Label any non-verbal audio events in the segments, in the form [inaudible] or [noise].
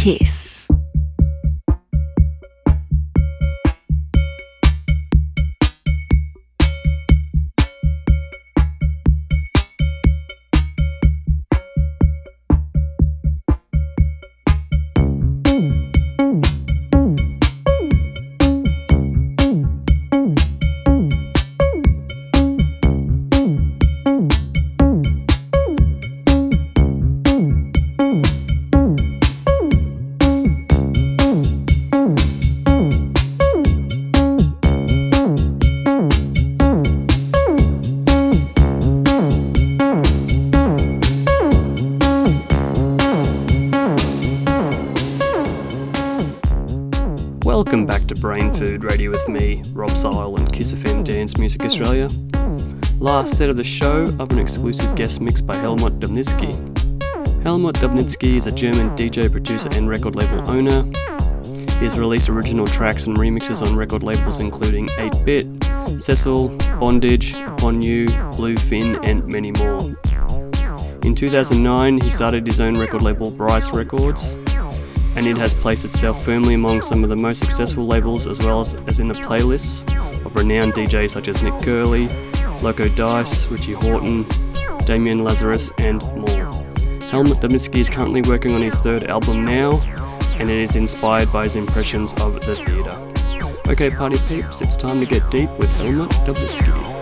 Kiss. Music Australia. Last set of the show of an exclusive guest mix by Helmut Dubnitzky. Helmut Dubnitzky is a German DJ, producer, and record label owner. He has released original tracks and remixes on record labels including 8 Bit, Cecille, Bondage, Upon You, Bluefin, and many more. In 2009, he started his own record label, Brise Records, and it has placed itself firmly among some of the most successful labels as well as, as in the playlists of renowned DJs such as Nick Curly, Loco Dice, Richie Hawtin, Damian Lazarus, and more. Helmut Dubnitzky is currently working on his third album now, and it is inspired by his impressions of the theatre. Okay, party peeps, it's time to get deep with Helmut Dubnitzky.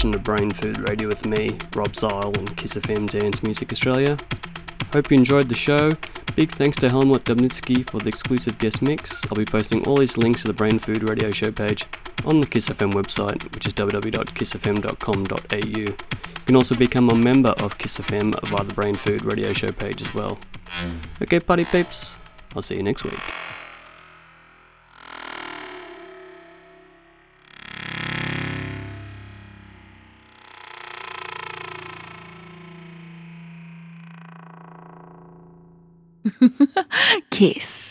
Edition of Brain Food Radio with me, Rob Zile and Kiss FM Dance Music Australia. Hope you enjoyed the show. Big thanks to Helmut Dubnitzky for the exclusive guest mix. I'll be posting all these links to the Brain Food Radio show page on the Kiss FM website, which is www.kissfm.com.au. You can also become a member of Kiss FM via the Brain Food Radio show page as well. Okay, party peeps, I'll see you next week. [laughs] Kiss.